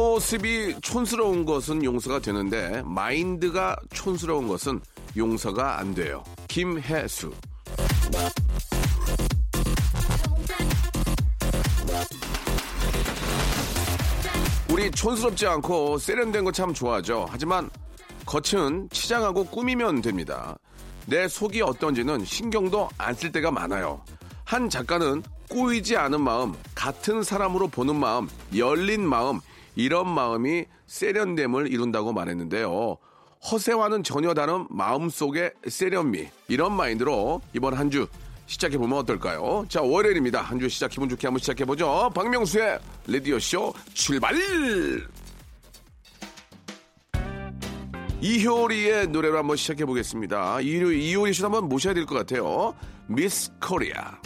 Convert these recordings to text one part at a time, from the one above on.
겉모습이 촌스러운 것은 용서가 되는데 마인드가 촌스러운 것은 용서가 안 돼요. 김혜수. 우리 촌스럽지 않고 세련된 거 참 좋아하죠. 하지만 겉은 치장하고 꾸미면 됩니다. 내 속이 어떤지는 신경도 안 쓸 때가 많아요. 한 작가는 꼬이지 않은 마음, 같은 사람으로 보는 마음, 열린 마음, 이런 마음이 세련됨을 이룬다고 말했는데요. 허세와는 전혀 다른 마음속의 세련미. 이런 마인드로 이번 한 주 시작해 보면 어떨까요? 자, 월요일입니다. 한 주 시작 기분 좋게 한번 시작해 보죠. 박명수의 라디오 쇼 출발! 이효리의 노래로 한번 시작해 보겠습니다. 이효리, 이효리 씨도 한번 모셔야 될 것 같아요. 미스 코리아.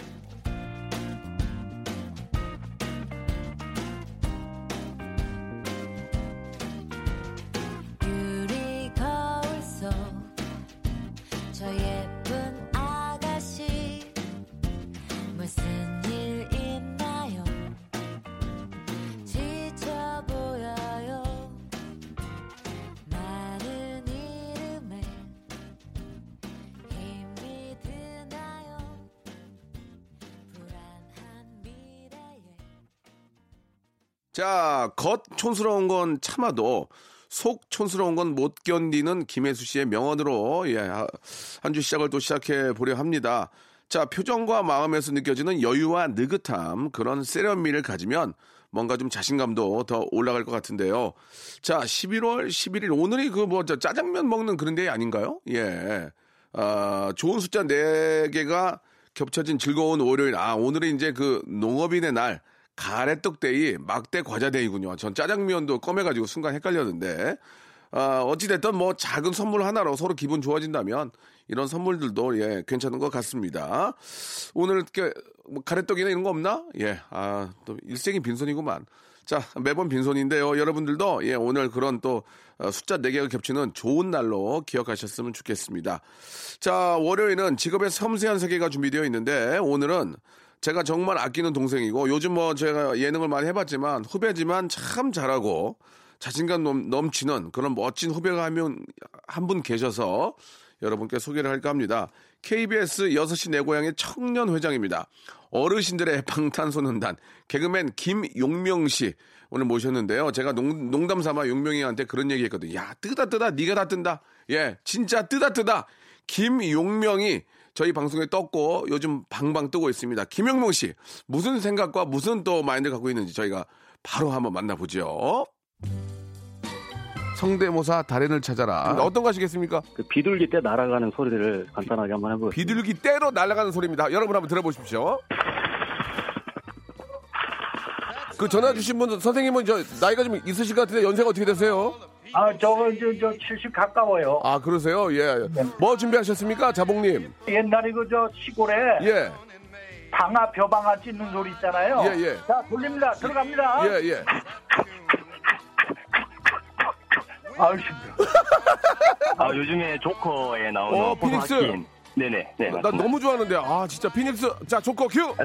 자, 겉 촌스러운 건 참아도 속 촌스러운 건 못 견디는 김혜수 씨의 명언으로 예, 한 주 시작을 또 시작해 보려 합니다. 자, 표정과 마음에서 느껴지는 여유와 느긋함, 그런 세련미를 가지면 뭔가 좀 자신감도 더 올라갈 것 같은데요. 자, 11월 11일 오늘이 그 뭐 짜장면 먹는 그런 데 아닌가요? 예. 아, 좋은 숫자 4개가 겹쳐진 즐거운 월요일. 아, 오늘은 이제 그 농업인의 날. 가래떡데이, 막대 과자데이군요. 전 짜장면도 꺼매가지고 순간 헷갈렸는데, 아, 어찌됐든 뭐 작은 선물 하나로 서로 기분 좋아진다면 이런 선물들도 예, 괜찮은 것 같습니다. 오늘 뭐 가래떡이나 이런 거 없나? 예, 아, 또 일생이 빈손이구만. 자, 매번 빈손인데요. 여러분들도 예, 오늘 그런 또 어, 숫자 4개가 겹치는 좋은 날로 기억하셨으면 좋겠습니다. 자, 월요일은 직업의 섬세한 세계가 준비되어 있는데 오늘은 제가 정말 아끼는 동생이고 요즘 뭐 제가 예능을 많이 해봤지만 후배지만 참 잘하고 자신감 넘, 넘치는 그런 멋진 후배가 하면 한분 계셔서 여러분께 소개를 할까 합니다. KBS 6시 내 고향의 청년 회장입니다. 어르신들의 방탄소년단 개그맨 김용명 씨 오늘 모셨는데요. 제가 농, 농담 삼아 용명이한테 그런 얘기 했거든요. 야, 뜨다 뜨다 네가 다 뜬다. 예, 진짜 뜨다 뜨다. 김용명이 저희 방송에 떴고 요즘 방방 뜨고 있습니다. 김용명 씨 무슨 생각과 무슨 또 마인드 갖고 있는지 저희가 바로 한번 만나보죠. 성대모사 달인을 찾아라. 어떤 거 하시겠습니까? 그 비둘기 때 날아가는 소리를 간단하게 한번 해보겠습니다. 비둘기 떼로 날아가는 소리입니다. 여러분 한번 들어보십시오. 그 전화 주신 분 선생님은 저 나이가 좀 있으실 것 같은데 연세가 어떻게 되세요? 아, 저거 저, 저70 가까워요. 아 그러세요? 예. 뭐 준비하셨습니까, 자봉님? 옛날에 그 저 시골에 예, 방아 벼방아 찢는 소리 있잖아요. 예, 예. 자, 돌립니다. 들어갑니다. 예, 예. 아유, 힘들어. 아, 요즘에 조커에 나오는 어, 피닉스. 네네. 네. 나 맞습니다. 너무 좋아하는데 아 진짜 피닉스 자 조커 큐.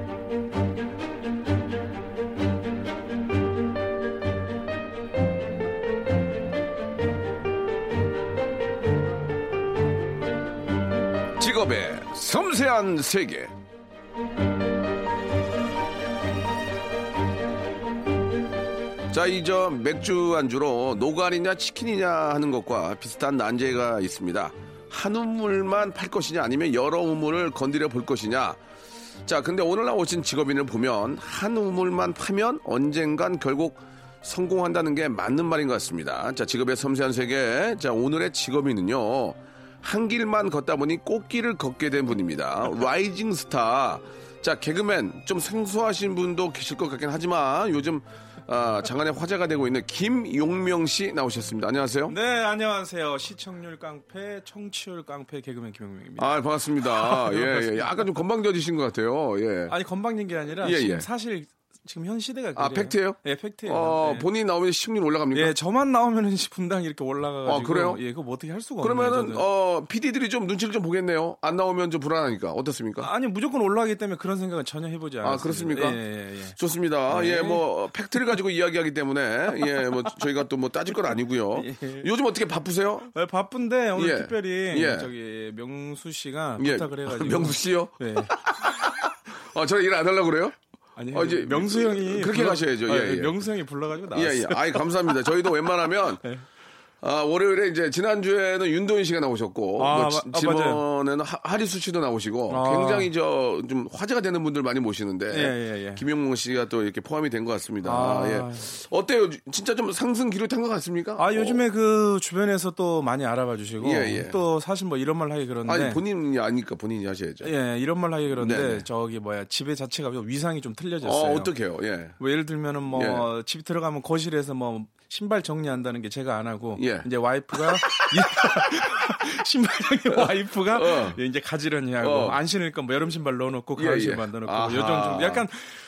직업의 섬세한 세계. 자, 이 저 맥주 안주로 노가리냐 치킨이냐 하는 것과 비슷한 난제가 있습니다. 한 우물만 팔 것이냐 아니면 여러 우물을 건드려 볼 것이냐. 자, 근데 오늘 나오신 직업인을 보면 한 우물만 파면 언젠간 결국 성공한다는 게 맞는 말인 것 같습니다. 자, 직업의 섬세한 세계. 자, 오늘의 직업인은요. 한 길만 걷다 보니 꽃길을 걷게 된 분입니다. rising star. 자, 개그맨 좀 생소하신 분도 계실 것 같긴 하지만 요즘 아, 장안의 화제가 되고 있는 김용명 씨 나오셨습니다. 안녕하세요. 네, 안녕하세요. 시청률 깡패, 청취율 깡패 개그맨 김용명입니다. 아, 반갑습니다. 예, 예. 약간 좀 건방져지신 것 같아요. 예. 아니 건방진 게 아니라 예, 예. 사실 지금 현 시대가 아, 그래요. 팩트예요? 예, 팩트예요. 어, 예. 본인이 나오면 시청률 올라갑니까? 예, 저만 나오면은 분당 이렇게 올라가가지고 아, 그래요? 예, 그거 뭐 어떻게 할 수가 그러면은 없네요. 어 PD들이 좀 눈치를 좀 보겠네요. 안 나오면 좀 불안하니까 어떻습니까? 아니 무조건 올라가기 때문에 그런 생각은 전혀 해보지 않았어요. 아, 그렇습니까? 예, 예, 예. 좋습니다. 네. 예, 뭐 팩트를 가지고 이야기하기 때문에 예, 뭐 저희가 또 뭐 따질 건 아니고요. 예. 요즘 어떻게 바쁘세요? 예, 바쁜데 오늘 예. 특별히 예. 저기 명수 씨가 예, 부탁을 해가지고 명수 씨요? 네. 아, 저는 일 안 하려고 그래요? 아니 어, 이제 명수 형이 그렇게 가셔야죠. 아, 예, 예. 명수 형이 불러가지고 나왔어요. 예, 예. 아이, 감사합니다. 저희도 웬만하면 네. 아, 월요일에 이제 지난주에는 윤도현 씨가 나오셨고 아, 뭐 마- 지- 아, 지난번에는 하- 하리수 씨도 나오시고 아. 굉장히 저 좀 화제가 되는 분들 많이 모시는데 예, 예, 예. 김용문 씨가 또 이렇게 포함이 된 것 같습니다. 아. 예. 어때요? 진짜 좀 상승 기록한 것 같습니까? 아 요즘에 그 주변에서 또 많이 알아봐 주시고 예, 예. 또 사실 뭐 이런 말 하기 어, 그런데 아니 본인이 아니까 본인이 하셔야죠. 예 이런 말 하기 그런데 네네. 저기 뭐야 집의 자체가 위상이 좀 어, 틀려졌어요. 어떡해요? 예. 뭐 예를 들면은 뭐 집 들어가면 거실에서 뭐 신발 정리한다는 게 제가 안 하고 예. 이제 와이프가 신발장에 와이프가 어. 예, 이제 가지런히 하고 어. 안 신으니까 뭐 여름 신발 넣어놓고 가을 예, 예. 신발 넣어놓고 아하. 뭐 요정 좀 약간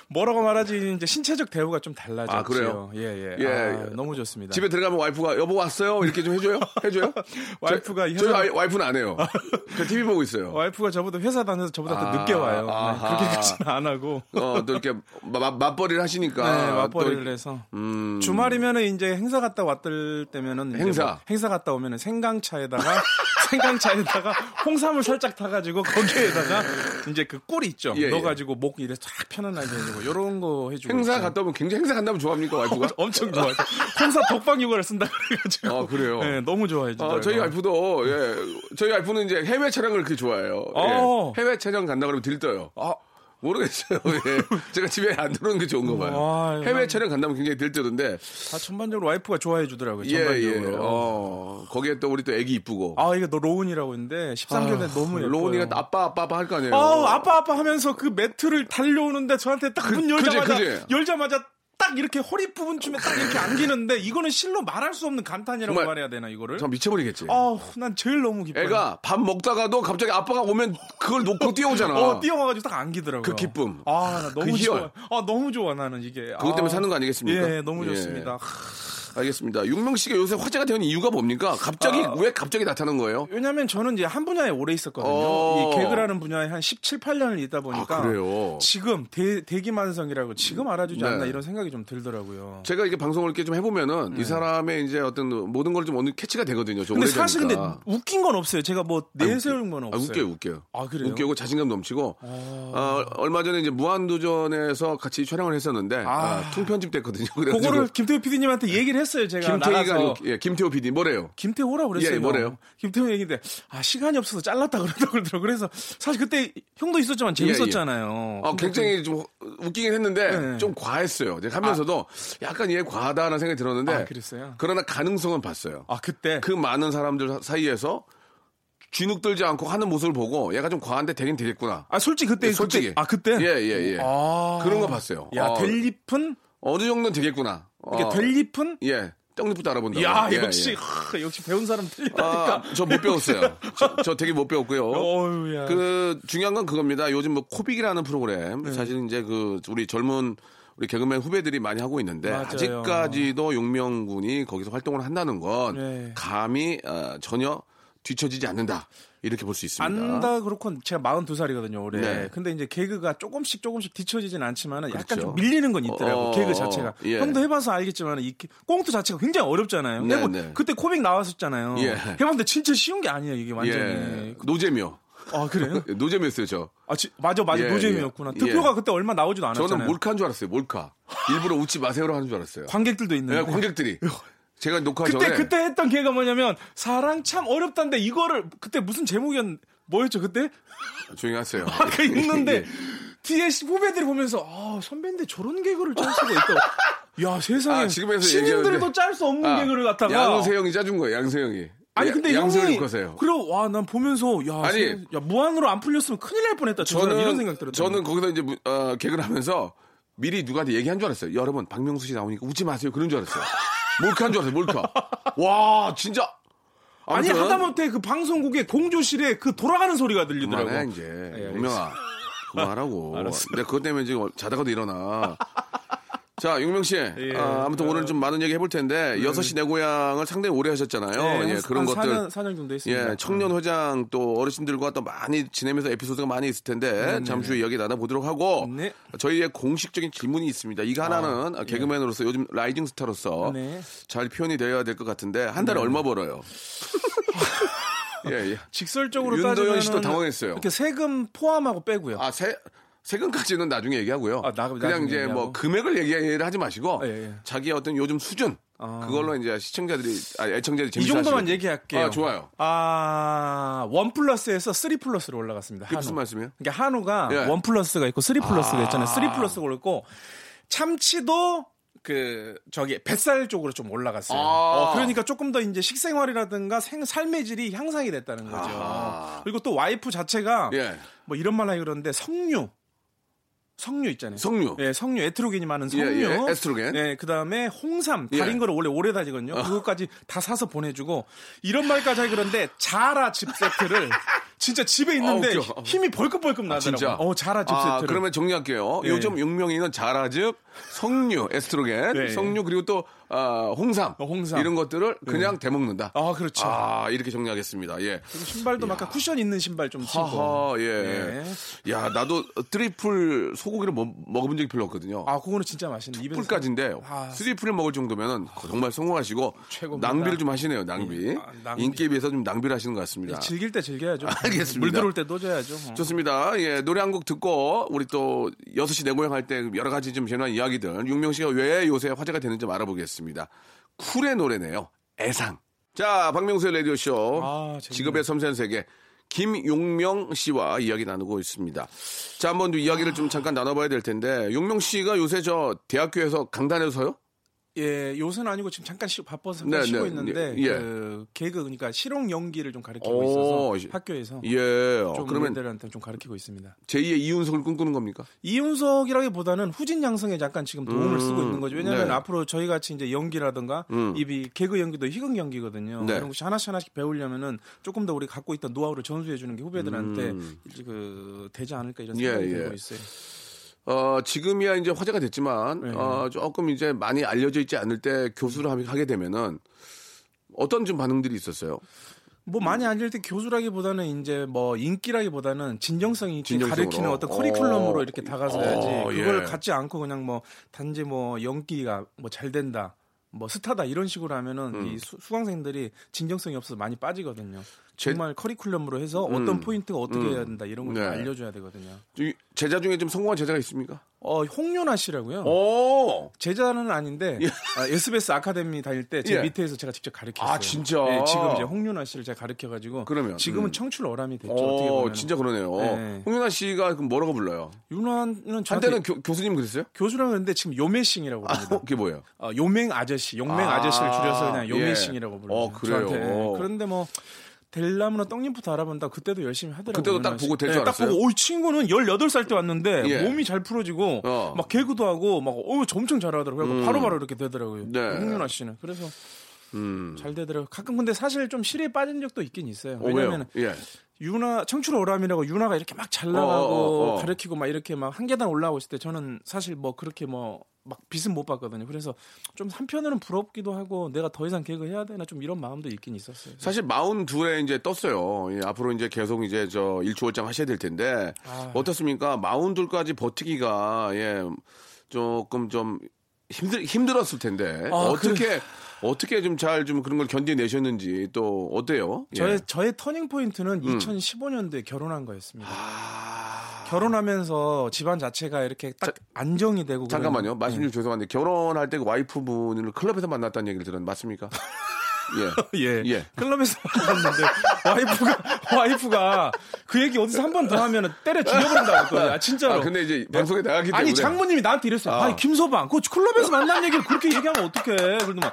뭐라고 말하지 이제 신체적 대우가 좀 달라졌죠. 아, 그래요? 예 예. 예, 아, 예. 너무 좋습니다. 집에 들어가면 와이프가 여보 왔어요? 이렇게 좀 해줘요? 해줘요? 와이프가 저, 저희 와이- 와이프는 안 해요. 그 TV 보고 있어요. 와이프가 저보다 회사 다녀서 저보다 더 아, 늦게 와요. 네, 아하. 그렇게까지는 안 하고. 어, 또 이렇게 마- 맞벌이를 하시니까. 네, 맞벌이를 아, 또, 해서. 음. 주말이면은 이제 행사 갔다 왔을 때면은 행사. 뭐 행사 갔다 오면은 생강차에다가 생강차에다가 홍삼을 살짝 타가지고 거기에다가 이제 그꿀 있죠. 예, 예. 넣어가지고 목 이래 쫙 편안하게 해주고 이런 거 해주고. 행사. 갔다 오면 굉장히 행사 간다면 좋아합니까, 와이프가? 엄청 좋아요. 홍사 독방 육아를 쓴다 그래가지고. 아, 그래요? 네, 너무 좋아해 주더라고요. 어, 저희 와이프도, 예, 저희 와이프는 이제 해외 촬영을 그렇게 좋아해요. 어. 예, 해외 촬영 간다 그러면 들떠요. 아, 모르겠어요. 예. 제가 집에 안 들어오는 게 좋은 거 봐요. 와, 해외 난- 촬영 간다면 굉장히 들뜨던데. 아, 전반적으로 와이프가 좋아해 주더라고요. 예, 예. 전반적으로. 어, 거기에 또 우리 또 애기 이쁘고. 아, 이게 너 로운이라고 있는데 13개월 너무 예뻐요. 로운이가 또 아빠, 아빠, 아빠 할 거 아니에요. 아우, 아빠 아빠 하면서 그 매트를 달려오는데 저한테 딱문 그- 열자마자 그지, 그지? 열자마자 딱 이렇게 허리 부분쯤에 딱 이렇게 안기는데 이거는 실로 말할 수 없는 감탄이라고 정말 말해야 되나 이거를? 참 미쳐버리겠지. 아우, 난 제일 너무 기뻐요. 애가 밥 먹다가도 갑자기 아빠가 오면 그걸 놓고 뛰어오잖아. 어, 뛰어와가지고 딱 안기더라고요. 그 기쁨. 아, 나 너무 그 희열. 좋아. 아, 너무 좋아 나는 이게. 그것 때문에 아, 사는 거 아니겠습니까? 예, 너무 예. 좋습니다. 알겠습니다. 윤명 씨가 요새 화제가 되는 이유가 뭡니까? 갑자기 아. 왜 갑자기 나타난 거예요? 왜냐면 저는 이제 한 분야에 오래 있었거든요. 어. 이 개그라는 분야에 한 17, 8년을 있다 보니까 아, 그래요? 지금 대, 대기만성이라고 지금 알아주지 네. 않나 이런 생각이 좀 들더라고요. 제가 이렇게 방송을 이렇게 좀 해보면은 이 사람의 이제 어떤 모든 걸좀 어느 캐치가 되거든요. 좀 네. 근데 사실 근데. 웃긴 건 없어요. 제가 뭐 내세운 건 아, 없어요. 웃겨요, 웃겨요. 아, 그래요? 웃기고 자신감 넘치고. 어, 얼마 전에 이제 무한도전에서 같이 촬영을 했었는데 아. 아, 통편집 됐거든요. 그래가지고 그거를 김태호 PD님한테 얘기를 했어요. 제가 김태희가 나가서 아니고 예, 김태호 PD 뭐래요? 김태호라고 그랬어요. 예, 뭐래요? 김태호 얘기인데 아 시간이 없어서 잘랐다 그러다 그러더라고. 그래서 사실 그때 형도 있었지만 재밌었잖아요. 아, 굉장히 좀 웃기긴 했는데 네. 좀 과했어요. 제가 하면서도 약간 얘 과하다는 생각이 들었는데 아, 그랬어요? 그러나 가능성은 봤어요. 아 그때 그 많은 사람들 사이에서 쥐눅 들지 않고 하는 모습을 보고 얘가 좀 과한데 되긴 되겠구나. 아 솔직히 그때 솔직히. 그때, 아 그때 예, 예, 예. 아. 그런 거 봤어요. 야 어, 될 잎은 어느 정도는 되겠구나. 이게 어, 될 잎은 예. 떡잎부터 알아본다. 야 예, 역시 예. 하, 역시 배운 사람 틀리다니까. 아, 저못 배웠어요. 저, 저 되게 못 배웠고요. 어우야. 그 중요한 건 그겁니다. 요즘 뭐 코빅이라는 프로그램 네. 사실 이제 그 우리 젊은 우리 개그맨 후배들이 많이 하고 있는데 맞아요. 아직까지도 용명군이 거기서 활동을 한다는 건 네. 감히 어, 전혀 뒤처지지 않는다 이렇게 볼 수 있습니다. 안다 그렇고 제가 42살이거든요 올해. 네. 근데 이제 개그가 조금씩 조금씩 뒤처지진 않지만 약간 그렇죠. 좀 밀리는 건 있더라고 어, 개그 자체가. 예. 형도 해봐서 알겠지만 이 꽁트 자체가 굉장히 어렵잖아요. 네, 해보- 네. 그때 코빅 나왔었잖아요. 예. 해봤는데 진짜 쉬운 게 아니에요 이게 완전히. 예, 노재묘. 아 그래요? 노잼이었어요, 저. 아 지- 맞아 맞아 예, 노잼이었구나. 예. 투표가 그때 얼마 나오지도 않았잖아요. 저는 몰카인 줄 알았어요, 몰카. 일부러 웃지 마세요로 하는 줄 알았어요. 관객들도 있는데. 네, 관객들이. 제가 녹화 그때 전에. 그때 했던 개가 뭐냐면 사랑 참 어렵다는데 이거를 그때 무슨 제목이었 뭐였죠 그때? 조용히 하세요. 아까 있는데 예. 뒤에 후배들이 보면서 아 선배인데 저런 개그를 짤 수가 있다. 야 세상에 아, 지금에서 신인들도. 짤 수 없는 아, 개그를 갖다가 양세형이 짜준 거예요, 양세형이. 아니 야- 근데 양세형 형이 거세요. 그래 와난 보면서 야, 아니, 세- 야 무한으로 안 풀렸으면 큰일 날 뻔했다. 저는 이런 생각 들었죠. 저는 거기서 이제 무- 어, 개그를 하면서 미리 누구한테 얘기한 줄 알았어요. 여러분 박명수 씨 나오니까 웃지 마세요. 그런 줄 알았어요. 몰카인 줄 알았어요. 몰카. 와 진짜. 아니 아무튼 하다못해 그 방송국의 공조실에 그 돌아가는 소리가 들리더라고. 그만해 이제. 예, 용명아 그만하라고. 알았어. 내가 그것 때문에 지금 자다가도 일어나. 자, 용명 씨. 아, 아무튼 오늘 좀 많은 얘기 해볼 텐데, 여섯 시내 고향을 상당히 오래 하셨잖아요. 네, 예, 한- 그런 한 것들. 4년, 4년 정도 했습니다. 예, 청년 회장 또 어르신들과 또 많이 지내면서 에피소드가 많이 있을 텐데 잠시 후에 이야기 나눠보도록 하고 네. 저희의 공식적인 질문이 있습니다. 이거 하나는 아, 개그맨으로서 요즘 rising star로서 네. 잘 표현이 되어야 될 것 같은데 한 달에 얼마 벌어요? 예, 예. 직설적으로 윤도현 씨도 당황했어요. 이렇게 세금 포함하고 빼고요. 아, 세, 세금까지는 나중에 얘기하고요. 아, 나- 그냥 이제 뭐 얘기하고. 금액을 얘기를 하지 마시고 예, 예. 자기의 어떤 요즘 수준 아. 그걸로 이제 시청자들이 아, 애청자들이 이 재밌어 정도만. 얘기할게요. 아, 좋아요. 아, one plus에서 three plus로 올라갔습니다. 한우. 무슨 말씀이에요? 그러니까 한우가 예. one plus가 있고 three plus가 아. 있잖아요. three plus가 올랐고 참치도 그 저기 뱃살 쪽으로 좀 올라갔어요. 아. 어, 그러니까 조금 더 이제 식생활이라든가 생, 삶의 질이 향상이 됐다는 거죠. 아하. 그리고 또 와이프 자체가 예. 뭐 이런 말 하기 그러는데 석류 석류 있잖아요. 석류. 예, 석류 에트로겐이 많은 예, 석류. 예, 에스트로겐. 네, 그다음에 홍삼 예. 달인 거를 원래 오래 다니거든요. 그것까지 다 사서 보내 주고 이런 말까지 하기 그런데 자라 집 세트를 진짜 집에 있는데 아. 힘이 벌컥벌컥 나더라고요. 진짜. 어, 자라즙 아, 세트를. 그러면 정리할게요. 예. 요즘 용명이는 자라즙, 석류, 에스트로겐, 네. 석류 그리고 또 아, 홍삼, 어, 홍삼. 이런 것들을 그냥 대먹는다. 아, 그렇죠. 아, 이렇게 정리하겠습니다. 예. 신발도 막 쿠션 있는 신발 좀 신고. 하하, 예. 야, 나도 triple 소고기를 먹, 먹어본 적이 별로 없거든요. 아, 그거는 진짜 맛있는 풀까지인데 아. triple을 먹을 정도면은 정말 성공하시고 최고입니다. 낭비를 좀 하시네요. 낭비. 예, 아, 낭비. 인기에 비해서 좀 낭비를 하시는 것 같습니다. 즐길 때 즐겨야죠. 알겠습니다. 물 들어올 때 떠줘야죠. 어. 좋습니다. 예, 노래 한 곡 듣고 우리 또 6시 내 고향 할 때 여러 가지 좀 재미난 이야기들 윤명 씨가 왜 요새 화제가 되는지 좀 알아보겠습니다. 쿨의 노래네요. 애상. 자, 박명수의 라디오 쇼. 아. 직업의 섬세한 세계. 김용명 씨와 이야기 나누고 있습니다. 자, 한번 또 이야기를 좀 잠깐 나눠봐야 될 텐데, 용명 씨가 요새 저 대학교에서 강단에서요? 예, 요새는 아니고 지금 잠깐 쉬, 바빠서 네, 쉬고 네, 있는데 예. 그 개그 그러니까 실용 연기를 좀 가르치고 오, 있어서 학교에서 예. 어, 좀 그러면 애들한테 좀 가르치고 있습니다. 제2의 이윤석을 꿈꾸는 겁니까? 이윤석이라기보다는 후진 양성에 잠깐 지금 도움을 음, 쓰고 있는 거죠. 왜냐하면 네. 앞으로 저희 같이 이제 연기라든가 음. 입이 개그 연기도 희극 연기거든요. 네. 그런 것이 하나씩 하나씩 배우려면은 조금 더 우리 갖고 있던 노하우를 전수해 주는 게 후배들한테 음. 그 되지 않을까 이런 예, 생각이 예. 들고 있어요. 어, 지금이야 이제 화제가 됐지만, 네. 어, 조금 이제 많이 알려져 있지 않을 때 교수를 하- 하게 되면은 어떤 좀 반응들이 있었어요? 뭐 많이 알릴 때 교수라기보다는 이제 뭐 인기라기보다는 진정성이 있게 진정성으로. 가르치는 어떤 커리큘럼으로 어. 이렇게 다가서야지 어, 그걸 예. 갖지 않고 그냥 뭐 단지 뭐 연기가 뭐 잘 된다 뭐 스타다 이런 식으로 하면은 음. 이 수, 수강생들이 진정성이 없어서 많이 빠지거든요. 제- 정말 커리큘럼으로 해서 음. 어떤 포인트가 어떻게 음. 해야 된다 이런 걸 네. 알려줘야 되거든요. 이 제자 중에 좀 성공한 제자가 있습니까? 어 홍윤화 씨라고요. 오! 제자는 아닌데 아, SBS 아카데미 다닐 때제 예. 밑에서 제가 직접 가르쳤어요. 아, 진짜? 네, 지금 이제 홍윤아 씨를 제가 가르쳐가지고 그러면, 지금은 음. 청출 어람이 됐죠. 어, 진짜 그러네요. 네. 홍윤아 씨가 그럼 뭐라고 불러요? 윤아는 한때는 교, 교수님 그랬어요? 교수라고 했는데 지금 요매싱이라고 아, 부릅니다. 그게 뭐예요? 어, 요맹 아저씨, 용맹 아, 아, 저씨를 줄여서 그냥 예. 요매싱이라고 부르죠. 어, 그래요? 저한테. 그런데 뭐 델라무나 떡잎부터 알아본다. 그때도 열심히 하더라고요. 그때도 딱. 보고 될줄 네, 딱? 보고 오, 이 친구는 18살 때 왔는데 예. 몸이 잘 풀어지고 어. 막 개그도 하고 막 어, 저 엄청 잘하더라고요. 음. 바로바로 이렇게 되더라고요. 네. 홍윤아 씨는. 그래서 음. 잘 되더라고요. 가끔 근데 사실 좀 실에 빠진 적도 있긴 있어요. 어, 왜냐면? 예. 유나 청출 오람이라고 유나가 이렇게 막 잘 나가고 어, 어, 어. 가르치고 막 이렇게 막 한 계단 올라오고 있을 때 저는 사실 뭐 그렇게 뭐막 빛은 못 봤거든요. 그래서 좀 한편으로는 부럽기도 하고 내가 더 이상 개그 해야 되나 좀 이런 마음도 있긴 있었어요. 사실 마흔 둘에 이제 떴어요. 예, 앞으로 이제 계속 이제 저 일주월장 하셔야 될 텐데 아. 어떻습니까? 마흔 둘까지 버티기가 예 조금 좀 힘들 힘들었을 텐데 아, 어떻게 어떻게 좀잘좀 그런 걸 견뎌내셨는지 또 어때요? 예. 저의 저의 터닝 포인트는 음. 2015년도에 결혼한 거였습니다. 아... 결혼하면서 집안 자체가 이렇게 딱 안정이 되고 잠깐만요. 말씀 좀 죄송한데 결혼할 때그 와이프분을 클럽에서 만났다는 얘기를 들었는데 맞습니까? 예. 예. 예. 클럽에서 만났는데 와이프가 와이프가 그 얘기 어디서 한 번 더 하면 때려 죽여버린다고 했거든요. 아, 진짜로. 아, 근데 이제 방송에 나가기 때문에. 아니 장모님이 나한테 이랬어요. 아. 아. 니 김서방, 그 클럽에서 만난 얘기를 그렇게 얘기하면 어떡해? 그러더만.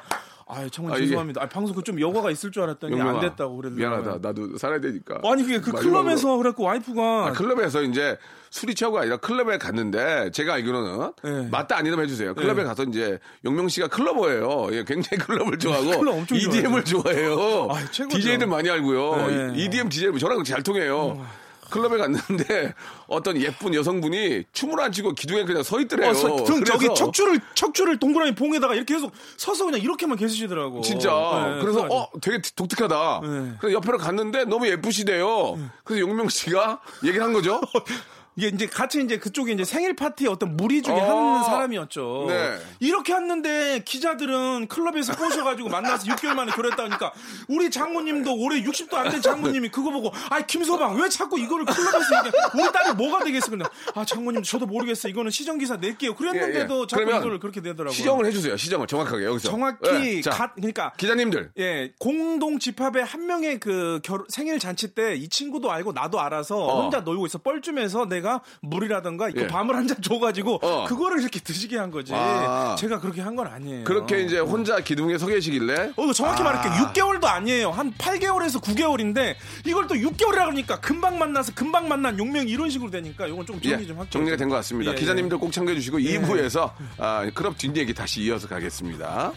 아, 장모님 아, 죄송합니다. 아, 방송 그 좀 여과가 있을 줄 알았더니 용명아, 안 됐다고 그러더라고요. 미안하다. 나도 살아야 되니까. 아니 그게 그 마지막으로. 클럽에서 그랬고 와이프가 아, 클럽에서 이제 술이 취하고가 아니라 클럽에 갔는데 제가 알기로는 네. 맞다 아니면 해주세요. 클럽에 네. 가서 이제 용명 씨가 클러버예요. 예, 굉장히 클럽을 좋아하고 클럽 엄청 EDM을 좋아해요. 아, 최고죠. DJ들 많이 알고요. 네. EDM DJ 저랑 잘 통해요. 클럽에 갔는데 어떤 예쁜 여성분이 춤을 안 추고 기둥에 그냥 서 있더래요. 어, 서- 등 저기 척추를 척추를 동그라미 봉에다가 이렇게 계속 서서 그냥 이렇게만 계시더라고. 진짜. 네, 그래서 그래가지고. 어 되게 독특하다. 네. 그래서 옆으로 갔는데 너무 예쁘시대요. 그래서 용명 씨가 얘기를 한 거죠. 이게 이제 같이 이제 그쪽에 이제 생일 파티에 어떤 무리 중에 어. 한 사람이었죠. 네. 이렇게 했는데 기자들은 클럽에서 꼬셔가지고 만나서 6개월 만에 결혼했다니까 우리 장모님도 올해 60도 안 된 장모님이 그거 보고 아 김소방 왜 자꾸 이거를 클럽에서 얘기해 우리 딸이 뭐가 되겠어 근데 아 장모님 저도 모르겠어 이거는 시정 기사 낼게요 그랬는데도 예, 예. 자꾸 이거를 그렇게 내더라고요. 시정을 해주세요. 시정을 정확하게 여기서. 정확히 예, 자, 가- 그러니까 기자님들. 예, 공동 집합의 한 명의 그 결, 생일 잔치 때 이 친구도 알고 나도 알아서 어. 혼자 놀고 있어. 뻘쭘해서 내가 물이라든가 그 예. 밤을 한 잔 줘가지고 어. 그거를 이렇게 드시게 한 거지. 아. 제가 그렇게 한 건 아니에요. 그렇게 이제 혼자 기둥에 서 계시길래 어, 정확히 아. 말할게요. 6개월도 아니에요. 한 8개월에서 9개월인데 이걸 또 6개월이라 그러니까 금방 만나서 금방 만난 용명이 이런 식으로 되니까 이건 좀 정리 예, 좀 할게요. 정리가 된 것 같습니다. 예, 예. 기자님들 꼭 참고해 주시고 2부에서 아, 클럽 뒷얘기 다시 이어서 가겠습니다.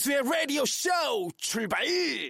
박명수의 라디오 쇼 출발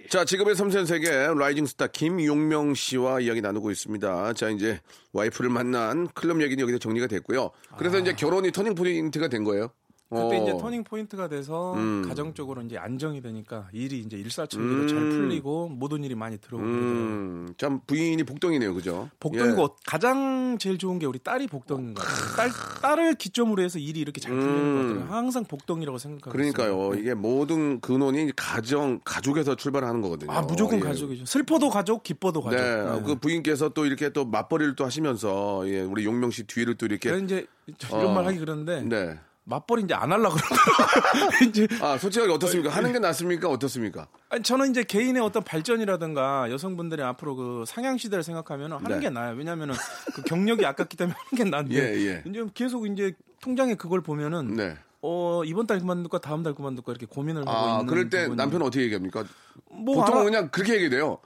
자, 직업의 섬세한 세계 rising star 김용명 씨와 이야기 나누고 있습니다. 자, 이제 와이프를 만난 클럽 얘기는 여기서 정리가 됐고요. 그래서 이제 결혼이 터닝 포인트가 된 거예요. 아. 그때 어. 이제 터닝 포인트가 돼서 음. 가정적으로 이제 안정이 되니까 일이 이제 일사천리로 잘 풀리고 모든 일이 많이 들어오고. 음, 참 부인이 복덩이네요, 그죠? 복덩이고 예. 가장 제일 좋은 게 우리 딸이 복덩인 것 같아요. 딸, 딸을 기점으로 해서 일이 이렇게 잘 풀리는 음. 것 같아요. 항상 복덩이라고 생각하고 그러니까요. 있습니다. 네. 이게 모든 근원이 가정, 가족에서 출발하는 거거든요. 아 무조건 예. 가족이죠. 슬퍼도 가족, 기뻐도 가족. 네, 네. 그 부인께서 또 이렇게 또 맞벌이를 또 하시면서 예, 우리 용명 씨 뒤를 또 이렇게 이제 이런 어. 말 하기 그런데 네. 맞벌이 이제 안 하려고 그러더라고요. 이제 아, 솔직하게 어떻습니까? 하는 게 낫습니까? 어떻습니까? 아니, 저는 이제 개인의 어떤 발전이라든가 여성분들이 앞으로 그 상향 시대를 생각하면 하는 네. 게 나아요. 왜냐하면은 그 경력이 아깝기 때문에 하는 게 나은데 예, 예. 이제 계속 이제 통장에 그걸 보면은 네. 어 이번 달 그만둘까 다음 달 그만둘까 이렇게 고민을 하고 아, 있는 그럴 때 부분이- 남편은 어떻게 얘기합니까? 뭐 보통은 알아- 그냥 그렇게 얘기돼요.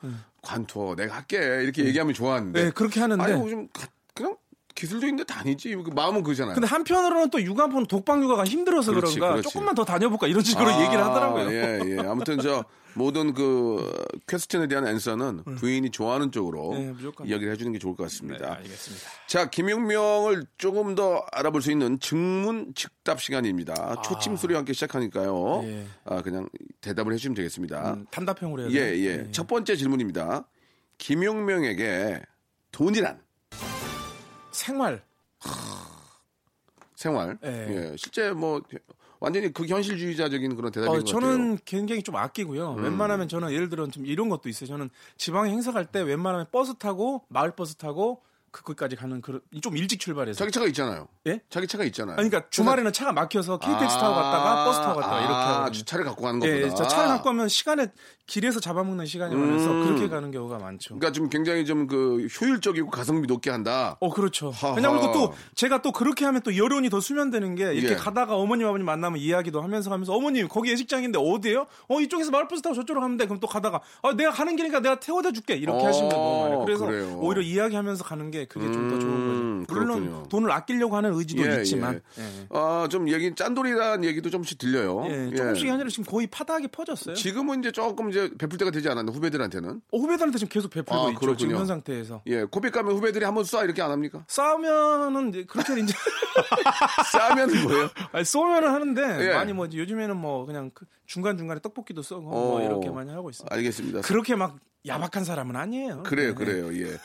관둬, 내가 할게. 이렇게 얘기하면 좋아하는데. 네 그렇게 하는데 아니, 가- 그냥 기술도 있는데 다니지. 그 마음은 그잖아요. 근데 한편으로는 또 육아폰 독방 육아가 힘들어서 그런 그렇지, 가 그렇지. 조금만 더 다녀볼까 이런 식으로 아, 얘기를 하더라고요. 예, 예. 아무튼 저 모든 그 퀘스천에 대한 앤서는 부인이 좋아하는 쪽으로 네. 이야기를 해주는 게 좋을 것 네, 같습니다. 알겠습니다. 자, 김용명을 조금 더 알아볼 수 있는 증문 즉답 시간입니다. 초침 소리와 함께 시작하니까요. 예. 아, 그냥 대답을 해주시면 되겠습니다. 음, 단답형으로 해야 예, 돼요? 예. 첫 번째 질문입니다. 김용명에게 돈이란 생활 생활. 예. 예. 실제 뭐 완전히 극현실주의자적인 그런 대답인 어, 것 저는 같아요. 음. 굉장히 좀 아끼고요. 웬만하면 저는 예를 들어 좀 이런 것도 있어요. 저는 지방에 행사 갈 때 웬만하면 버스 타고 마을 버스 타고 그거까지 가는 그런 좀 일찍 출발해서. 자기 차가 있잖아요. 예? 자기 차가 있잖아요. 아니, 그러니까 주말에는 차가 막혀서 KTX 타고 갔다가 버스 타고 갔다가 이렇게 아, 하거든요. 차를 갖고 가는. 예, 저 차를 갖고 가면 시간에 길에서 잡아먹는 시간이 많아서 음. 그렇게 가는 경우가 많죠. 그러니까 좀 굉장히 좀 그 효율적이고 가성비 높게 한다. 어, 그렇죠. 하하. 왜냐면 그리고 또 제가 또 그렇게 하면 또 여론이 더 수렴되는 게 이렇게 예. 가다가 어머님 아버님 만나면 이야기도 하면서 하면서 어머님 거기 예식장인데 어디예요? 어 이쪽에서 마을버스 타고 저쪽으로 가면 돼. 그럼 또 가다가 아 내가 가는 길이니까 내가 태워다 줄게 이렇게 어, 하시면 너무 많아요. 그래서 그래요. 오히려 이야기하면서 가는 게게 그게 좀 더 좋은 음, 거죠. 물론 그렇군요. 돈을 아끼려고 하는 의지도 예, 있지만 예. 예. 아, 좀 얘기 짠돌이라는 얘기도 좀씩 들려요. 예, 예. 조금씩이 아니라 지금 거의 파다하게 퍼졌어요. 지금은 이제 조금 이제 베풀 때가 되지 않았나 후배들한테는. 어, 후배들한테 지금 계속 베풀고 아, 있죠. 그렇군요. 지금 현 상태에서. 예, 고백 가면 후배들이 한번 쏴 이렇게 안 합니까? 싸우면은 그렇게 이제 싸면 뭐예요? 아니, 쏘면은 하는데 예. 많이 뭐 요즘에는 뭐 그냥 중간 중간에 떡볶이도 쏘고 뭐 어, 이렇게 많이 하고 있어요. 알겠습니다. 그렇게 막 야박한 사람은 아니에요. 그래요, 네. 그래요. 예.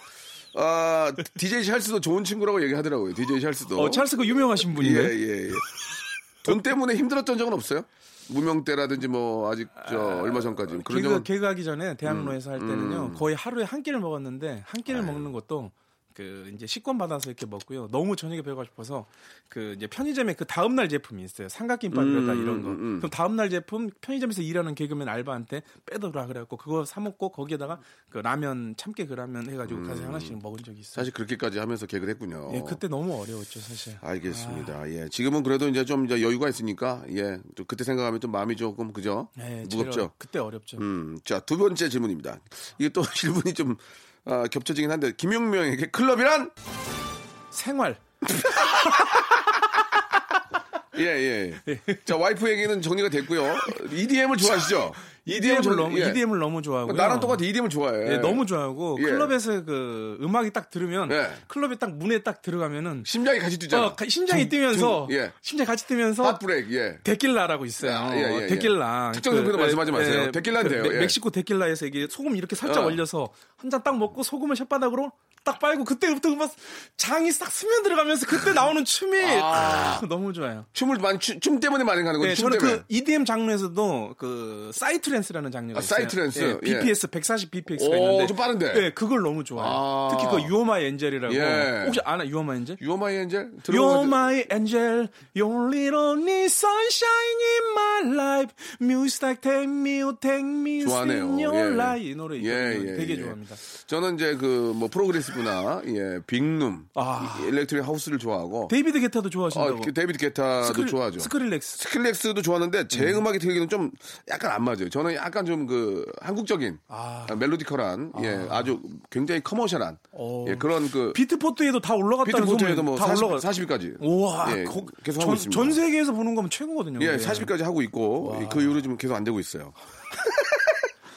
아, DJ 찰스도 좋은 친구라고 얘기하더라고요. DJ 찰스도. 어, 찰스 그 유명하신 예, 분인데. 예, 예. 돈 때문에 힘들었던 적은 없어요? 무명 때라든지 뭐 아직 저 얼마 전까지 그런 개그, 적은 개그 하기 전에 대학로에서 할 때는요 음. 거의 하루에 한 끼를 먹었는데 한 끼를 먹는 것도 그 이제 식권 받아서 이렇게 먹고요 너무 저녁에 배가 싶어서 그 이제 편의점에 그 다음 날 제품이 있어요 삼각김밥이라다 음, 이런 거 음, 음. 그럼 다음 날 제품 편의점에서 일하는 개그맨 알바한테 빼더라 그래갖고 그거 사 먹고 거기에다가 그 라면 참깨 그 라면 해가지고 가서 하나씩 먹은 적이 있어요. 음. 사실 그렇게까지 하면서 개그를 했군요. 예, 그때 너무 어려웠죠 사실. 알겠습니다. 예, 지금은 그래도 이제 좀 이제 여유가 있으니까 예, 또 그때 생각하면 좀 마음이 조금 그죠? 예, 무겁죠. 그때 어렵죠. 음, 자, 두 번째 질문입니다. 이게 또 질문이 좀 아, 겹쳐지긴 한데 김용명에게 클럽이란 생활. 예, 예. 자, 와이프 얘기는 정리가 됐고요. EDM을 좋아하시죠? EDM을 전- 너무 예. EDM을 너무 좋아하고 나랑 똑같아 EDM을 좋아해. 예, 너무 좋아하고 예. 클럽에서 그 음악이 딱 들으면 예. 클럽에 딱 문에 딱 들어가면은 심장이 같이 뛰잖아. 어, 가- 심장이 중- 뛰면서 중- 예. 심장이 같이 뛰면서 핫브레이크, 예. 데킬라라고 있어요. 아, 예, 예, 예. 데킬라. 특정 상표도 말씀하지 마세요. 데킬라인데요, 그 예. 멕시코 데킬라에서 이게 소금 이렇게 살짝 어. 올려서 한 잔 딱 먹고 소금을 혓바닥으로 딱 빨고 그때부터 음악 장이 싹 스며 들어가면서 그때 나오는 춤이 아. 크, 너무 좋아요. 춤을 많이 추- 춤 때문에 많이 가는 거죠. 네, 춤 저는 때문에. 그 EDM 장르에서도 그 psytrance라는 장르가 아, 있어요. psytrance. 예, 예. BPM 140 BPM이 오, 있는데 좀 빠른데. 네, 그걸 너무 좋아해요. 아. 특히 그 You Are My Angel이라고 예. 혹시 아나 You Are My Angel? You're my angel You're my angel, your little need sunshine in my life. Music like take me, take me, 좋아하네요. sing your 예. life. 이 노래. 예, 예, 되게 예. 좋아합니다. 저는 이제 그 뭐 프로그레 시브나 예, 빅룸, 아. 이 일렉트릭 하우스를 좋아하고 데이비드 게타도 어, 좋아하신다고. 그 데이비드 게타도 스크릴- 좋아하죠. 스크릴렉스. 스킬렉스도 좋아하는데 제 음. 악이 들기는 좀 약간 안 맞아요. 저는 약간 좀 그 한국적인 아. 멜로디컬한 예 아주 굉장히 커머셜한 어. 예, 그런 그 비트포트에도 다 올라갔다는 비트포트에도 뭐다 40, 올라가. 40위까지 우와, 예, 거- 계속 전, 하고 있습니다. 전 세계에서 보는 거면 최고거든요. 예, 그게. 40위까지 하고 있고 그 이후로 지금 계속 안 되고 있어요.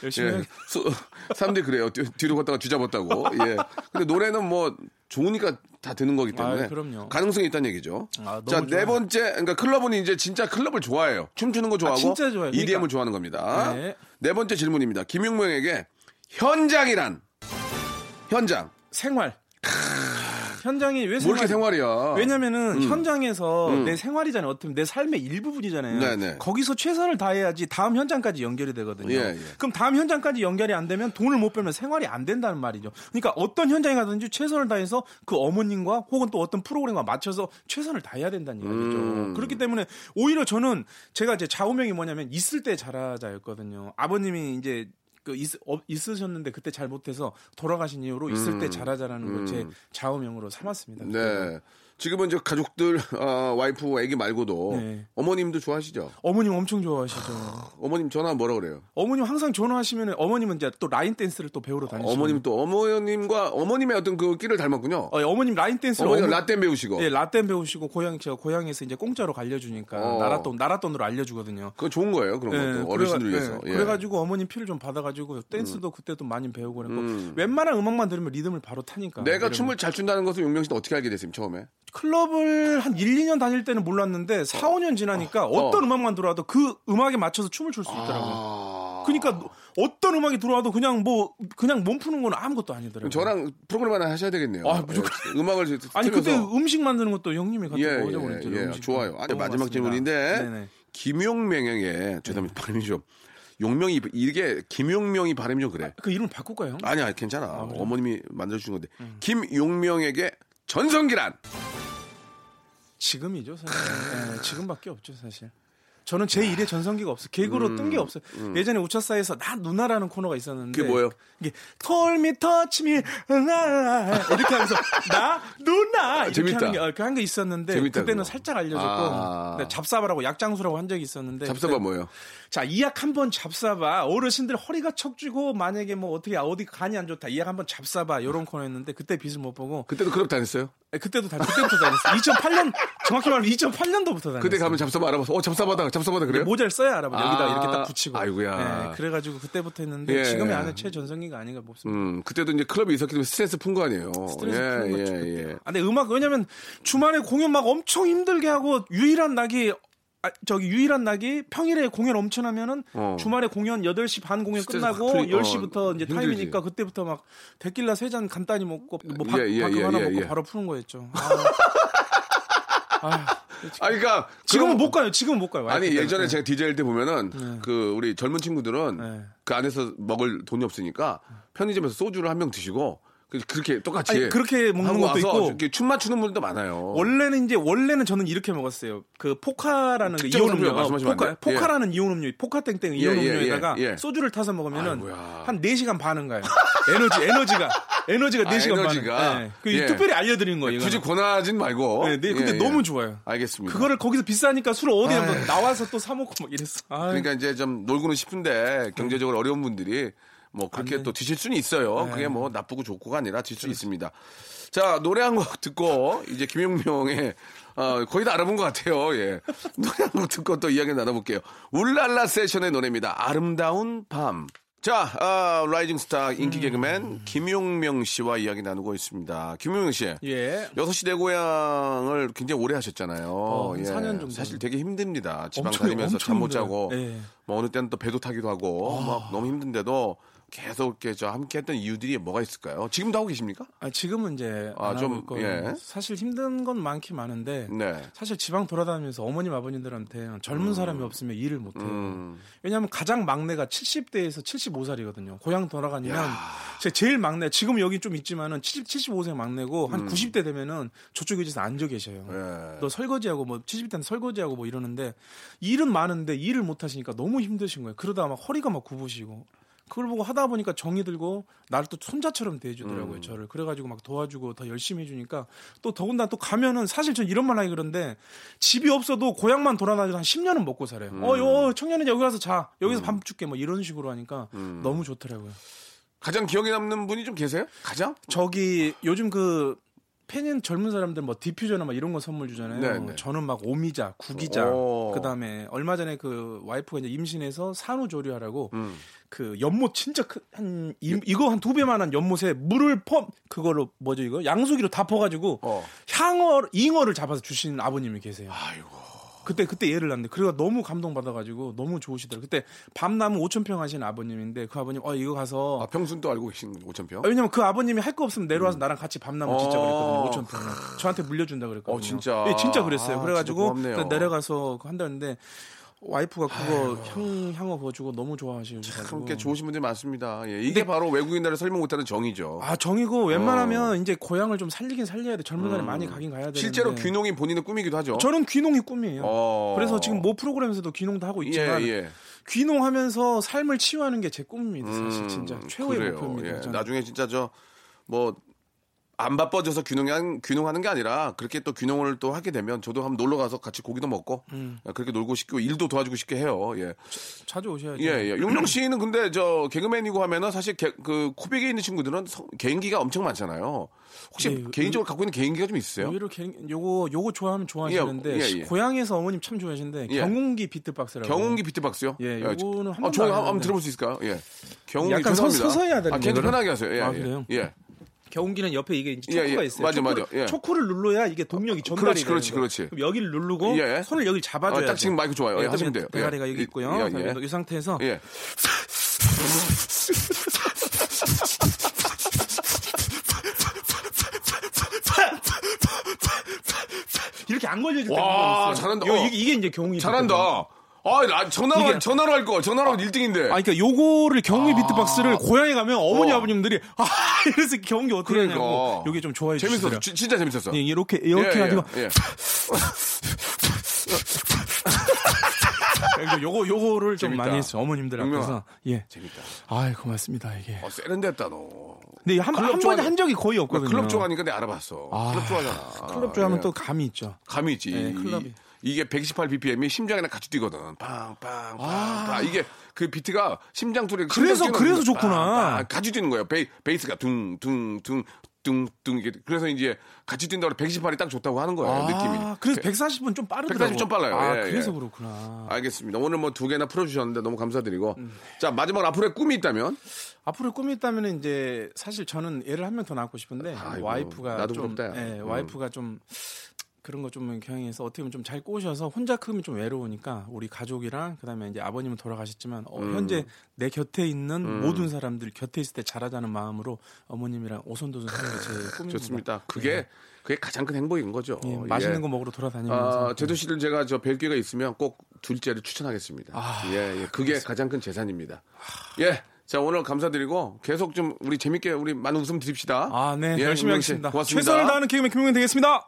열심히 예. 해. 소- 사람들이 그래요. 뒤, 뒤로 갔다가 뒤잡았다고. 예. 근데 노래는 뭐 좋으니까 다 되는 거기 때문에 아, 그럼요. 가능성이 있다는 얘기죠. 아, 너무 자, 네 좋아요. 번째 그러니까 클럽은 이제 진짜 클럽을 좋아해요. 춤추는 거 좋아하고 진짜 좋아요. EDM을 그러니까. 좋아하는 겁니다. 네. 네 번째 질문입니다. 김용명에게 현장이란 현장 생활. 현장이 왜뭐 생활? 생활이야? 왜냐면은 현장에서 음. 내 생활이잖아요. 어떻게 내 삶의 일부분이잖아요. 네네. 거기서 최선을 다해야지 다음 현장까지 연결이 되거든요. 예, 예. 그럼 다음 현장까지 연결이 안 되면 돈을 못 벌면 생활이 안 된다는 말이죠. 그러니까 어떤 현장에 가든지 최선을 다해서 그 어머님과 혹은 또 어떤 프로그램과 맞춰서 최선을 다해야 된다는 이야기죠. 음. 그렇기 때문에 오히려 저는 제가 제 좌우명이 뭐냐면 있을 때 잘하자였거든요. 아버님이 이제 그 있, 어, 있으셨는데 그때 잘 못해서 돌아가신 이후로 있을 때 잘하자라는 걸제 좌우명으로 삼았습니다. 음. 네. 지금은 이제 가족들, 어, 와이프, 애기 말고도 네. 어머님도 좋아하시죠? 어머님 엄청 좋아하시죠. 어머님 전화 뭐라 그래요? 어머님 항상 전화하시면 어머님은 이제 또 라인 댄스를 또 배우러 다니시고 어머님 또 어머님과 어머님의 어떤 그 끼를 닮았군요. 어, 어머님 라인 댄스를 어머니가 어머- 라떼 배우시고. 예, 라떼 배우시고 고향 제가 고향에서 이제 공짜로 알려주니까 어. 나라돈 나라돈으로 알려주거든요. 그건 좋은 거예요. 그런 예, 것도 어르신들 그래가- 위해서. 예, 예. 그래가지고 어머님 피를 좀 받아가지고 댄스도 그때도 많이 배우고 그랬고 음. 웬만한 음악만 들으면 리듬을 바로 타니까. 내가. 춤을 잘 춘다는 것을 용명 씨는 어떻게 알게 됐습니까 처음에? 클럽을 한 1, 2년 다닐 때는 몰랐는데 4, 5년 지나니까 어. 떤 음악만 들어와도 그 음악에 맞춰서 춤을 출 수 있더라고요. 아. 그러니까 어떤 음악이 들어와도 그냥 뭐 그냥 몸 푸는 건 아무것도 아니더라고요. 저랑 프로그램 하나 하셔야 되겠네요. 아, 무조건. 예, 음악을 틀면서. 아니 그때 음식 만드는 것도 형님이 같이 예, 보자 예, 그랬죠. 예, 좋아요. 아니, 마지막 질문인데. 김용명에게 죄송합니다. 발음이 좀 용명이 이게 김용명이 발음이 좀 그래. 그 이름 바꿀까요? 형? 아니야 괜찮아. 어머님이 만들어 주신 건데 김용명에게 전성기란 지금이죠, 사실. 예, 지금밖에 없죠, 사실. 저는 제 일에 전성기가 없어요. 개그로 뜬게 없어요. 예전에 우차사에서 나 누나라는 코너가 있었는데 그게 뭐예요? 이게 털미 터치미 이렇게 하면서 나 누나 이렇게 재밌다. 하는 게, 어, 그한 게 있었는데 재밌다, 그때는 그거. 살짝 알려줬고 아. 네, 잡사바라고 약장수라고 한 적이 있었는데 그때 뭐예요? 자, 이약 한 번 잡사봐. 어르신들 허리가 척쥐고 만약에 뭐 어떻게 어디 간이 안 좋다. 이약 한 번 잡사봐. 이런 코너였는데 그때 빚을 못 보고 그때도 클럽 다녔어요? 에, 그때도 다 그때부터 다녔어요. 2008년 정확히 말하면 2008년도부터 다녔어요. 그때 가면 잡사바 알아봐서 어 잡사바다 잡사바다 그래요? 모자를 써야 알아봐. 여기다 아, 이렇게 딱 붙이고. 아이고야. 네, 그래가지고 그때부터 했는데 예. 지금의 아내 최전성기가 아닌가 싶습니다. 음, 그때도 이제 클럽이 있었기 때문에 스트레스 푼 거 아니에요. 스트레스 예, 예, 거죠. 예. 아, 근데 음악 왜냐면 주말에 공연 막 엄청 힘들게 하고 유일한 낙이 아, 저기 유일한 낙이 평일에 공연 엄청 하면은 어. 주말에 공연 8시 반 공연 끝나고 확 풀리- 10시부터 어, 이제 힘들지. 타임이니까 그때부터 막 데킬라 세 잔 간단히 먹고 뭐 밥, 예, 예, 예, 하나 예, 먹고 예. 바로 푸는 거였죠. 아, 아, 아, 그러니까 지금은 그럼- 못 가요. 지금은 못 가요. 아니 예전에 때문에. 제가 디제일 때 보면은 그 우리 젊은 친구들은 네. 그 안에서 먹을 돈이 없으니까 편의점에서 소주를 한 병 드시고 그- 그렇게 똑같이 아니, 그렇게 먹는 것도 있고. 이렇게 춤 맞추는 분들도 많아요. 원래는 이제 원래는 저는 이렇게 먹었어요. 그 포카라는 그 특정 이온 음료, 포카. 포카라는 이온 음료, 포카 땡땡 이온 예, 예, 음료에다가 예, 예. 소주를 타서 먹으면은 아이고야. 한 4시간 반은 가요. 에너지 에너지가 에너지가 아, 4시간 에너지가. 반은. 네. 그 예. 특별히 알려드린 거예요. 굳이. 권하진 말고. 네, 네, 근데 예, 예. 너무 좋아요. 알겠습니다. 그거를 거기서 비싸니까 술을 어디. 뭐 나와서 또 사 먹고 막 이랬어. 아유. 그러니까 이제 좀 놀고는 싶은데 경제적으로 어려운 분들이 뭐 그렇게 또 드실 수는 있어요. 네. 그게 뭐 나쁘고 좋고가 아니라 드실 수 있습니다. 자 노래 한 곡 듣고 이제 김용명의 어, 거의 다 알아본 것 같아요. 예. 노래 한 곡 듣고 또 이야기 나눠볼게요. 울랄라 세션의 노래입니다. 아름다운 밤. 자, 아, rising star 음. 인기 개그맨 김용명 씨와 이야기 나누고 있습니다. 김용명 씨. 예. 여섯 시내 고향을 굉장히 오래 하셨잖아요. 어, 한 4년 정도. 사실 되게 힘듭니다. 지방 엄청, 다니면서 잠 못 자고. 예. 뭐 어느 때는 또 배도 타기도 하고, 아. 막 너무 힘든데도 계속 이렇게 저 함께 했던 이유들이 뭐가 있을까요? 지금도 하고 계십니까? 아, 지금은 이제 아, 안 좀, 예. 사실 힘든 건 많긴 많은데 네. 사실 지방 돌아다니면서 어머님 아버님들한테 젊은 사람이 없으면 일을 못 해요. 음. 왜냐하면 가장 막내가 70대에서 75살이거든요. 고향 돌아가면 제 제일 막내 지금 여기 좀 있지만은 70, 75세 막내고 한 90대 되면은 저쪽에 이제 앉아 계셔요. 음. 예. 너 설거지하고 뭐 70대는 설거지하고 뭐 이러는데 일은 많은데 일을 못 하시니까 너무 힘드신 거예요. 그러다 막 허리가 막 굽으시고 그걸 보고 하다 보니까 정이 들고 나를 또 손자처럼 음. 대해주더라고요. 저를 그래가지고 막 도와주고 더 열심히 해주니까 또 더군다나 또 가면은 사실 전 이런 말 하기 그런데 집이 없어도 고향만 돌아다녀도 한 10년은 먹고 살아요. 음. 어, 요 청년이 여기 와서 자 여기서 밥 줄게 뭐 이런 식으로 하니까 음. 너무 좋더라고요. 가장 기억에 남는 분이 좀 계세요? 가장? 저기 요즘 그 팬인 젊은 사람들 뭐 디퓨저나 막 이런 거 선물 주잖아요. 네, 네. 저는 막 오미자, 구기자, 오. 그다음에 얼마 전에 그 와이프가 이제 임신해서 산후조리하라고 음. 그 연못 진짜 큰 한 이거 한 두 배만한 연못에 물을 퍼 그거로 뭐죠 이거 양수기로 다 퍼가지고 어. 향어 잉어를 잡아서 주신 아버님이 계세요. 아이고. 그때 그때 예를 났는데 그래가 너무 감동 받아가지고 너무 좋으시더라고. 요 그때 밤나무 5천 평 하시는 아버님인데 그 아버님 어 이거 가서 아, 평순 또 알고 계신 5천 평? 아, 왜냐면 그 아버님이 할 거 없으면 내려와서 나랑 같이 밤나무 짓자 어. 그랬거든요. 5천 평. 저한테 물려준다 그랬거든요. 어, 진짜? 예, 진짜 그랬어요. 아, 그래가지고 진짜 내려가서 한다는데 와이프가 그거 향 향어 그거 주고 너무 좋아하시고 그렇게 좋으신 분들 이 많습니다. 예, 이게 바로 외국인들을 설명 못하는 정이죠. 아 정이고 웬만하면 이제 고향을 좀 살리긴 살려야 돼. 젊은 사람이 많이 가긴 가야 되는데 음. 실제로 귀농이 본인의 꿈이기도 하죠. 저는 귀농이 꿈이에요. 어. 그래서 지금 모 프로그램에서도 귀농도 하고 있지만 예, 예. 귀농하면서 삶을 치유하는 게 제 꿈입니다. 사실 음, 진짜 최고의 그래요. 목표입니다. 예. 나중에 진짜 저 뭐 안 바빠져서 귀농한, 귀농하는 게 아니라 그렇게 또 귀농을 또 하게 되면 저도 한번 놀러 가서 같이 고기도 먹고 음. 그렇게 놀고 싶고 일도 도와주고 싶게 해요. 예. 자주 오셔야죠. 예, 예. 용명 씨는 근데 저 개그맨이고 하면은 사실 개- 그 코빅에 있는 친구들은 성- 개인기가 엄청 많잖아요. 혹시 네, 개인적으로 갖고 있는 개인기가 좀 있으세요? 의외로 개- 요거 요거 좋아하면 좋아하시는데 예, 예. 고향에서 어머님 참 좋아하시는데 예. 경운기 비트박스라고 경운기 비트박스요? 예, 요거는 한 아, 번도 저안 한번. 들어볼 수 있을까요? 예. 경운기 약간 서-. 서서히 해야 되는 아. 편하게 하세요. 예, 아, 예. 그래요? 예. 경운기는 옆에 이게 이제 예, 초크가 예. 있어요. 맞아, 초크를, 맞아. 예. 초크를 눌러야 이게 동력이 전달이 그렇지, 그렇지, 거예요. 그렇지. 그럼 여기를 누르고 예. 손을 여기 잡아줘야 어, 딱 지금 마이크 좋아요. 예, 하시면 돼요. 대가리가 예. 여기 있고요. 예, 예. 자, 이 상태에서 예. 이렇게 안 걸려질 때 와. 잘한다. 요- 어. 이게, 이게 이제 경운기 잘한다. 아, 나 전화로, 이게- 전화로 할 거. 전화로 1등인데. 아, 그러니까 요거를 경운기 비트박스를 고향에 가면 어머니 어. 아버님들이 아 이래서 경운기 어떻게 그러니까. 하냐고 요게 좀 좋아해 재밌었어. 주시더라고요. 지- 진짜 재밌었어. 예, 이렇게 이렇게 예, 가지고 예, 예. 그러니까 요거 요거를 좀 재밌다. 많이 했어요. 어머님들. 앞에서. 예. 재밌다. 아이 고맙습니다 이게. 어, 세련됐다, 너. 근데 한, 클럽 한 좋아하는- 번에 한 적이 거의 없거든요. 클럽 좋아하니까 내가 알아봤어. 아, 클럽 좋아하잖아. 클럽 좋아하면 예. 또 감이 있죠. 감이 있지. 네, 클럽 이. 이- 이게 118 BPM이 심장이랑 같이 뛰거든. 빵, 빵, 빵, 빵. 이게 그 비트가 심장 소리. 아. 그래서- 그래서 좋구나. 같이 뛰는 거예요. 베이, 베이스가 둥, 둥, 둥, 둥, 둥. 이게 그래서 이제 같이 뛴다고 118이 딱 좋다고 하는 거예요. 느낌이. 아, 그래서 140은 좀 빠르더라고. 140좀 빨라요. 아, 예, 그래서 예. 그렇구나. 알겠습니다. 오늘 뭐 두 개나 풀어주셨는데 너무 감사드리고. 음. 자, 마지막 앞으로의 꿈이 있다면? 앞으로 꿈이 있다면 이제 사실 저는 애를 한 명 더 낳고 싶은데 아이고, 와이프가 나도 좀 부럽다. 예, 음. 와이프가 좀 그런 거좀 경향해서 어떻게 보면 좀 잘 꼬셔서 혼자 크면 좀 외로우니까 우리 가족이랑 그다음에 이제 아버님은 돌아가셨지만 어, 음. 현재 내 곁에 있는 모든 사람들 곁에 있을 때 잘하자는 마음으로 어머님이랑 오손도손 하는 게 제 꿈입니다. 좋습니다. 그게, 그게 가장 큰 행복인 거죠. 예, 맛있는 예. 거 먹으러 돌아다니면서 아, 제도 씨를 제가 저 뵐 기회가 있으면 꼭 둘째를 추천하겠습니다. 아, 예, 예. 그게 가장 큰 재산입니다. 예. 자, 오늘 감사드리고 계속 좀 우리 재밌게 우리 많은 웃음 드립시다. 아, 네. 예, 열심히 하겠습니다. 고맙습니다. 최선을 다하는 개그맨 김용명 되겠습니다.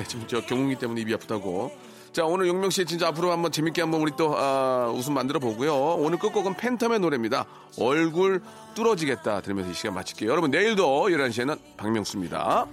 예, 지금 저 경운기 때문에 입이 아프다고. 자, 오늘 용명 씨 진짜 앞으로 한번 재밌게 한번 우리 또 아, 웃음 만들어 보고요. 오늘 끝곡은 팬텀의 노래입니다. 얼굴 뚫어지겠다 들으면서 이 시간 마칠게요. 여러분 내일도 11시에는 박명수입니다.